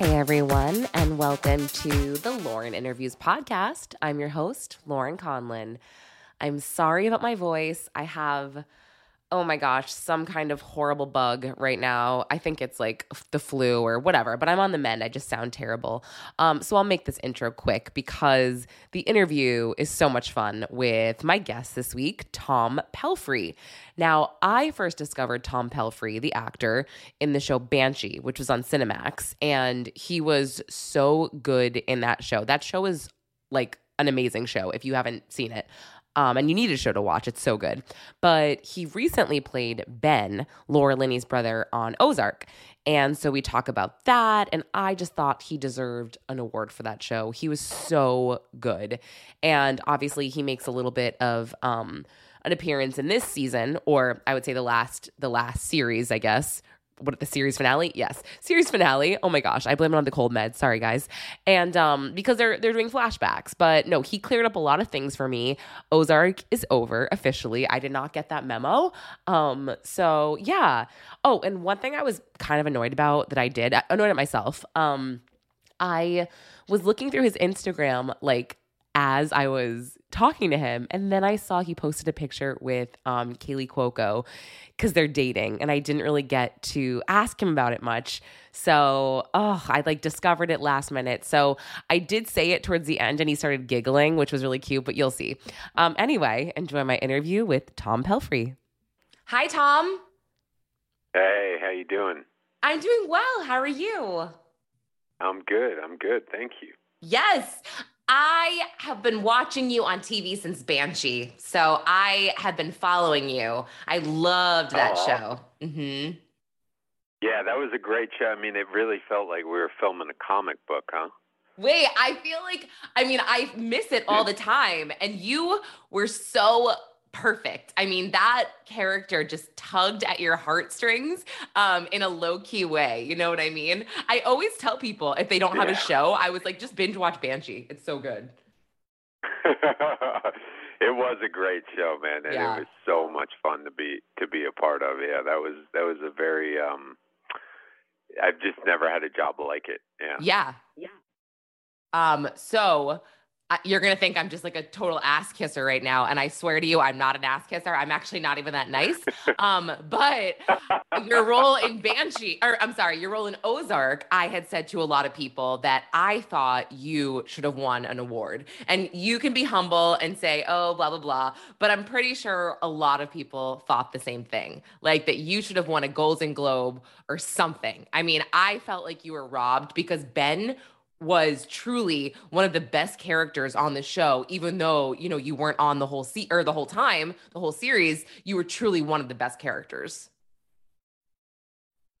Hey everyone, and welcome to the Lauren Interviews podcast. I'm your host, Lauren Conlin. I'm sorry about my voice. I have oh my gosh, some kind of horrible bug right now. I think it's like the flu or whatever, but I'm on the mend. I just sound terrible. Um, so I'll make this intro quick because the interview is so much fun with my guest this week, Tom Pelphrey. Now, I first discovered Tom Pelphrey, the actor, in the show Banshee, which was on Cinemax, and he was so good in that show. That show is like an amazing show if you haven't seen it. Um, and you need a show to watch. It's so good. But he recently played Ben, Laura Linney's brother, on Ozark. And so we talk about that. And I just thought he deserved an award for that show. He was so good. And obviously, he makes a little bit of. Um, an appearance in this season or i would say the last the last series i guess what the series finale? Yes, series finale. Oh my gosh, I blame it on the cold meds. Sorry guys. And um because they're they're doing flashbacks, but no, he cleared up a lot of things for me. Ozark is over officially. I did not get that memo. Um so yeah. Oh, and one thing I was kind of annoyed about that I did, annoyed at myself. Um I was looking through his Instagram like as I was talking to him. And then I saw he posted a picture with um, Kaley Cuoco because they're dating. And I didn't really get to ask him about it much. So, oh, I like discovered it last minute. So I did say it towards the end and he started giggling, which was really cute, but you'll see. Um, anyway, enjoy my interview with Tom Pelphrey. Hi, Tom. Hey, how you doing? I'm doing well. How are you? I'm good. I'm good. Thank you. Yes. I have been watching you on TV since Banshee, so I have been following you. I loved that oh. show. Mm-hmm. Yeah, that was a great show. I mean, it really felt like we were filming a comic book, huh? Wait, I feel like I mean I miss it all the time, and you were so perfect. I mean, that character just tugged at your heartstrings um, in a low key way. You know what I mean? I always tell people if they don't have yeah. a show, I was like, just binge watch Banshee. It's so good. it was a great show, man, and yeah. it was so much fun to be to be a part of. Yeah, that was that was a very. um I've just never had a job like it. Yeah. Yeah. Yeah. Um. So you're gonna think I'm just like a total ass kisser right now, and I swear to you, I'm not an ass kisser. I'm actually not even that nice. Um, but your role in Banshee, or I'm sorry, your role in Ozark, I had said to a lot of people that I thought you should have won an award, and you can be humble and say, oh, blah blah blah. But I'm pretty sure a lot of people thought the same thing, like that you should have won a Golden Globe or something. I mean, I felt like you were robbed because Ben was truly one of the best characters on the show even though you know you weren't on the whole se- or the whole time the whole series you were truly one of the best characters.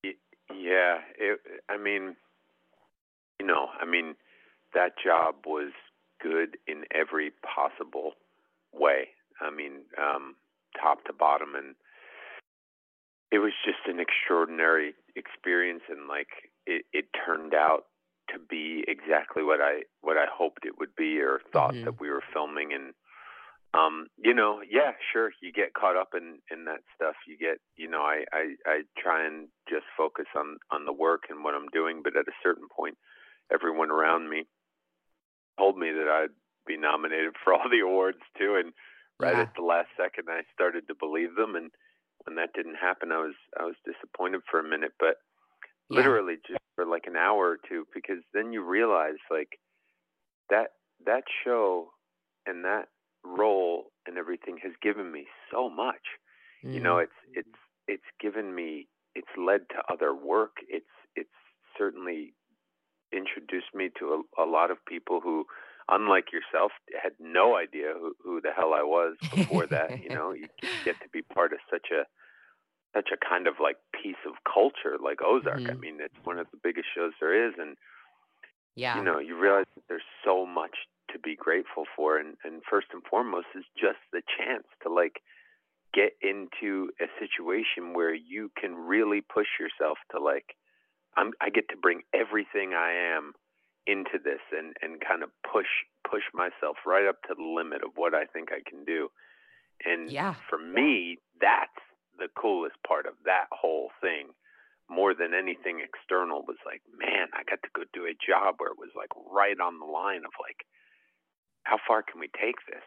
Yeah it, i mean you know i mean that job was good in every possible way. I mean um top to bottom and it was just an extraordinary experience and like it, it turned out to be exactly what I what I hoped it would be or thought mm-hmm. that we were filming. And um you know yeah sure you get caught up in in that stuff. You get you know I I I try and just focus on on the work and what I'm doing but at a certain point everyone around me told me that I'd be nominated for all the awards too. And right yeah. at the last second I started to believe them. And when that didn't happen I was I was disappointed for a minute. But yeah. literally just for like an hour or two because then you realize like that that show and that role and everything has given me so much. Mm. You know, mm. it's it's it's given me it's led to other work. It's it's certainly introduced me to a, a lot of people who unlike yourself, had no idea who, who the hell I was before that. You know, you get to be part of such a such a kind of like piece of culture like Ozark. Mm-hmm. I mean, it's one of the biggest shows there is, and yeah, you know, you realize that there's so much to be grateful for, and and first and foremost is just the chance to like get into a situation where you can really push yourself to like I'm I get to bring everything I am into this and and kind of push push myself right up to the limit of what I think I can do. And yeah. for me, that's the coolest part of that whole thing. More than anything external was like, man, I got to go do a job where it was like right on the line of like, how far can we take this?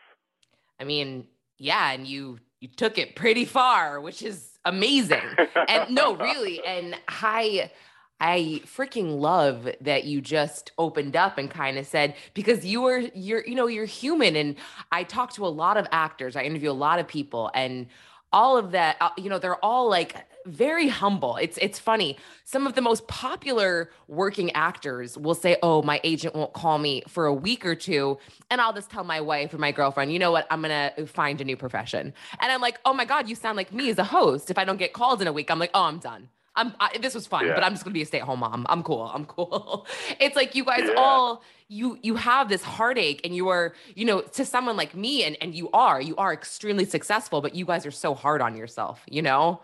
I mean, yeah, and you you took it pretty far, which is amazing. and no, really, and I I freaking love that you just opened up and kind of said because you were you're you know you're human and I talk to a lot of actors, I interview a lot of people and all of that uh, you know they're all like very humble. It's it's funny. Some of the most popular working actors will say oh my agent won't call me for a week or two and i'll just tell my wife or my girlfriend you know what? I'm gonna find a new profession and i'm like oh my god you sound like me as a host. If i don't get called in a week i'm like oh i'm done I'm I, this was fun, yeah. but I'm just gonna be a stay-at-home mom. I'm cool. I'm cool. it's like you guys yeah. all you you have this heartache, and you are you know to someone like me, and and you are you are extremely successful, but you guys are so hard on yourself. You know.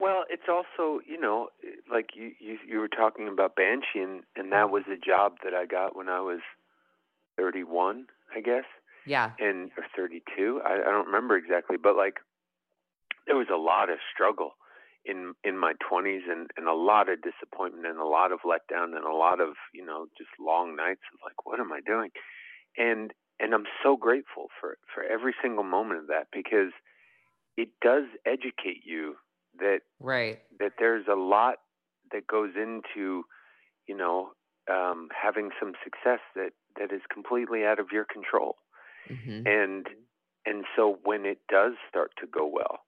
Well, it's also you know like you you, you were talking about Banshee, and and that was a job that I got when I was 31, I guess. Yeah. And or 32, I, I don't remember exactly, but like there was a lot of struggle in in my 20s and and a lot of disappointment and a lot of letdown and a lot of you know just long nights of like what am I doing? And and I'm so grateful for for every single moment of that because it does educate you that right. that there's a lot that goes into you know um, having some success that that is completely out of your control. Mm-hmm. and and so when it does start to go well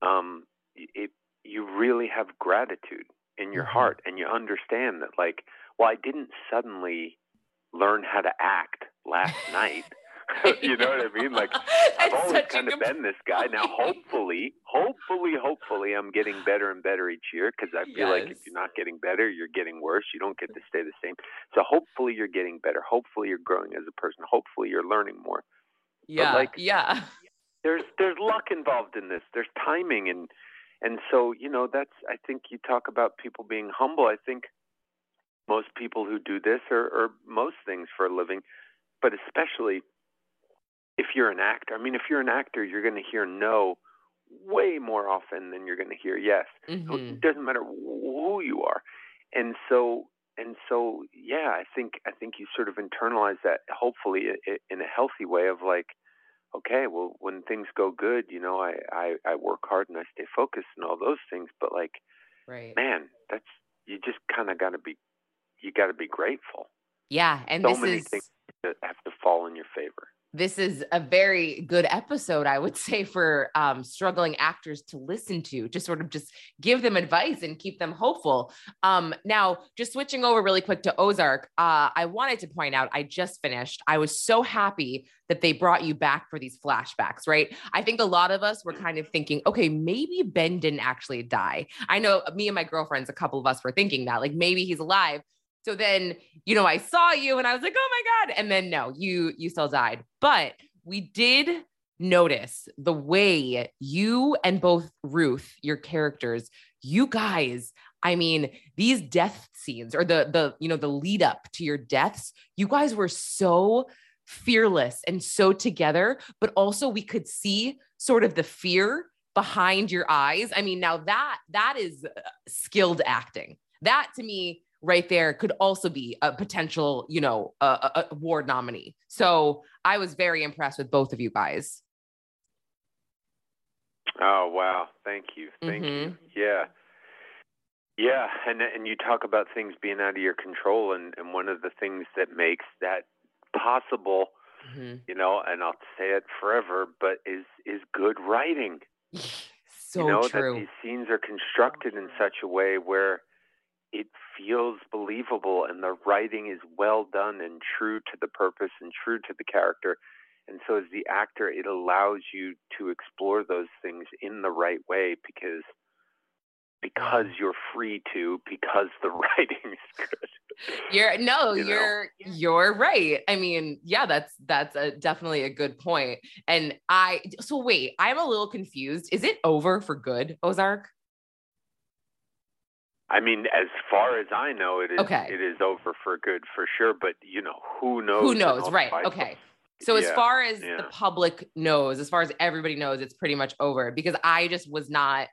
um, it you really have gratitude in your mm-hmm. heart and you understand that like well i didn't suddenly learn how to act last night. You know what i mean? Like i've always kind of been this guy. Now hopefully hopefully hopefully i'm getting better and better each year because i feel yes. like if you're not getting better you're getting worse. You don't get to stay the same. So hopefully you're getting better. Hopefully you're growing as a person. Hopefully you're learning more. Yeah but like yeah. there's there's luck involved in this. There's timing and and so you know that's i think you talk about people being humble. I think most people who do this or, or most things for a living but especially if you're an actor. I mean if you're an actor you're going to hear no way more often than you're going to hear yes. Mm-hmm. it doesn't matter who you are. And so and so yeah i think i think you sort of internalize that hopefully in a healthy way of like okay, well, when things go good, you know, I, I, I work hard and I stay focused and all those things. But like, right. man, that's, you just kind of got to be, you got to be grateful. Yeah. And so this many is, things that have to fall in your favor this is a very good episode, I would say, for um, struggling actors to listen to, to sort of just give them advice and keep them hopeful. Um, now, just switching over really quick to Ozark, uh, I wanted to point out I just finished. I was so happy that they brought you back for these flashbacks, right? I think a lot of us were kind of thinking, okay, maybe Ben didn't actually die. I know me and my girlfriends, a couple of us were thinking that, like maybe he's alive. So then, you know, I saw you and I was like, oh my God. And then no, you you still died. But we did notice the way you and both Ruth, your characters, you guys, I mean, these death scenes or the the you know the lead up to your deaths, you guys were so fearless and so together, but also we could see sort of the fear behind your eyes. I mean, now that that is uh, skilled acting. That to me right there could also be a potential, you know, award nominee. So I was very impressed with both of you guys. Oh wow! Thank you, thank mm-hmm. you. Yeah, yeah, and and you talk about things being out of your control, and and one of the things that makes that possible, mm-hmm. you know, and I'll say it forever, but is is good writing. so you know true. that these scenes are constructed in such a way where it feels believable and the writing is well done and true to the purpose and true to the character. And so as the actor, it allows you to explore those things in the right way because because mm. you're free to because the writing is good. You're no, you are you're, you're right. I mean, yeah, that's that's a, definitely a good point. And I so wait, I'm a little confused. Is it over for good, Ozark? I mean, as far as I know, it is okay. it is over for good for sure. But you know, who knows? Who knows? Right. Okay. So as far as yeah. the public knows, as far as everybody knows, it's pretty much over because I just was not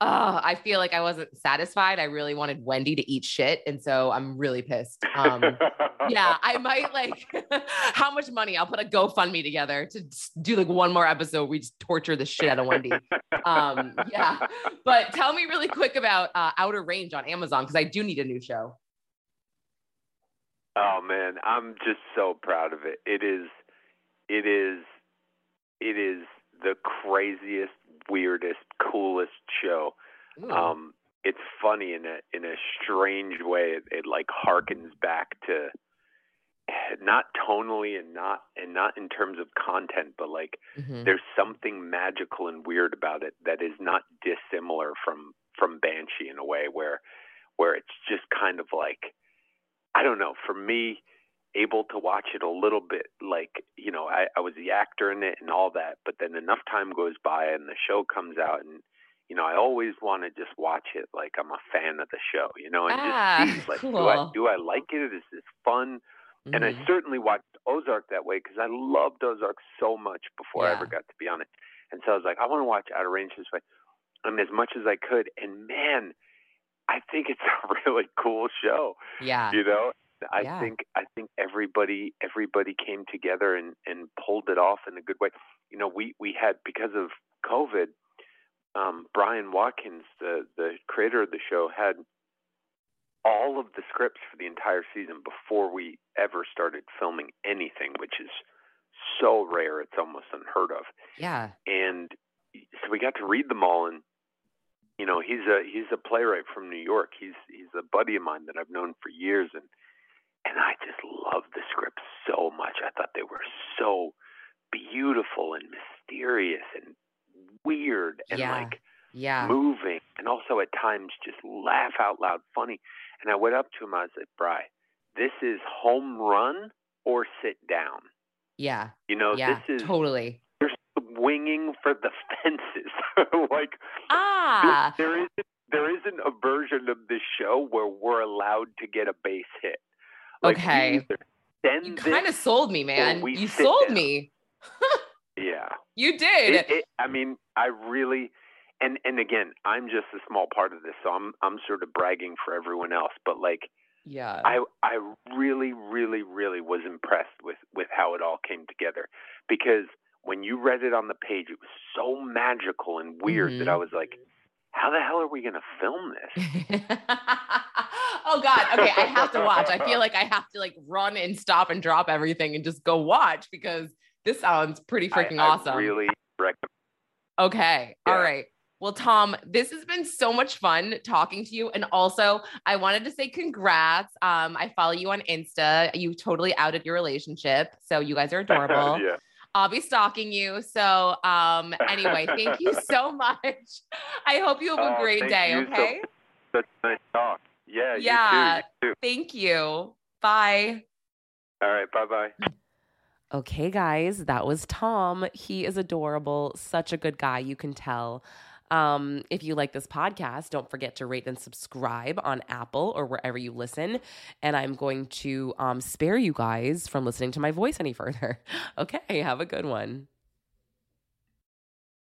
oh, I feel like I wasn't satisfied. I really wanted Wendy to eat shit. And so I'm really pissed. Um, yeah, I might like how much money I'll put a GoFundMe together to do like one more episode. We just torture the shit out of Wendy. Um, yeah. But tell me really quick about uh, Outer Range on Amazon because I do need a new show. Oh man, I'm just so proud of it. It is, it is, it is the craziest weirdest, coolest show. Um, it's funny in a in a strange way. It, it like harkens back to not tonally and not and not in terms of content, but like mm-hmm. there's something magical and weird about it that is not dissimilar from from Banshee in a way where where it's just kind of like I don't know. For me, able to watch it a little bit like you know I, I was the actor in it and all that but then enough time goes by and the show comes out and you know I always want to just watch it like I'm a fan of the show you know and ah, just see like cool. do I do I like it is this fun mm-hmm. and I mm-hmm. certainly watched Ozark that way because I loved Ozark so much before yeah. I ever got to be on it and so I was like I want to watch Outer Range this way and as much as I could and man I think it's a really cool show. Yeah. You know, I yeah. think I think everybody everybody came together and and pulled it off in a good way. You know, we we had because of COVID, um, Brian Watkins, the the creator of the show, had all of the scripts for the entire season before we ever started filming anything, which is so rare it's almost unheard of. Yeah. And so we got to read them all and you know, he's a he's a playwright from New York. He's he's a buddy of mine that I've known for years and and I just loved the script so much. I thought they were so beautiful and mysterious and weird and yeah. like yeah. moving and also at times just laugh out loud funny. And I went up to him, I said, Bry, this is home run or sit down. Yeah. You know, yeah, this is totally you're swinging for the fences. like ah there isn't there isn't a version of this show where we're allowed to get a base hit. Like okay. You kind of sold me, man. You sold down. me. yeah. You did. It, it, I mean, I really and and again, I'm just a small part of this, so I'm I'm sort of bragging for everyone else, but like yeah. I I really really really was impressed with with how it all came together because when you read it on the page it was so magical and weird mm-hmm. that I was like how the hell are we going to film this? oh God. Okay. I have to watch. I feel like I have to like run and stop and drop everything and just go watch because this sounds pretty freaking I, awesome. Really recommend. Okay. Yeah. All right. Well, Tom, this has been so much fun talking to you. And also, I wanted to say congrats. Um, I follow you on Insta. You totally outed your relationship. So you guys are adorable. yeah. I'll be stalking you. So, um, anyway, thank you so much. I hope you have a oh, great day. Okay. So, such nice talk. Yeah. Yeah. You too, you too. Thank you. Bye. All right. Bye bye. Okay, guys, that was Tom. He is adorable, such a good guy, you can tell. Um, if you like this podcast, don't forget to rate and subscribe on Apple or wherever you listen. And I'm going to um, spare you guys from listening to my voice any further. Okay, have a good one.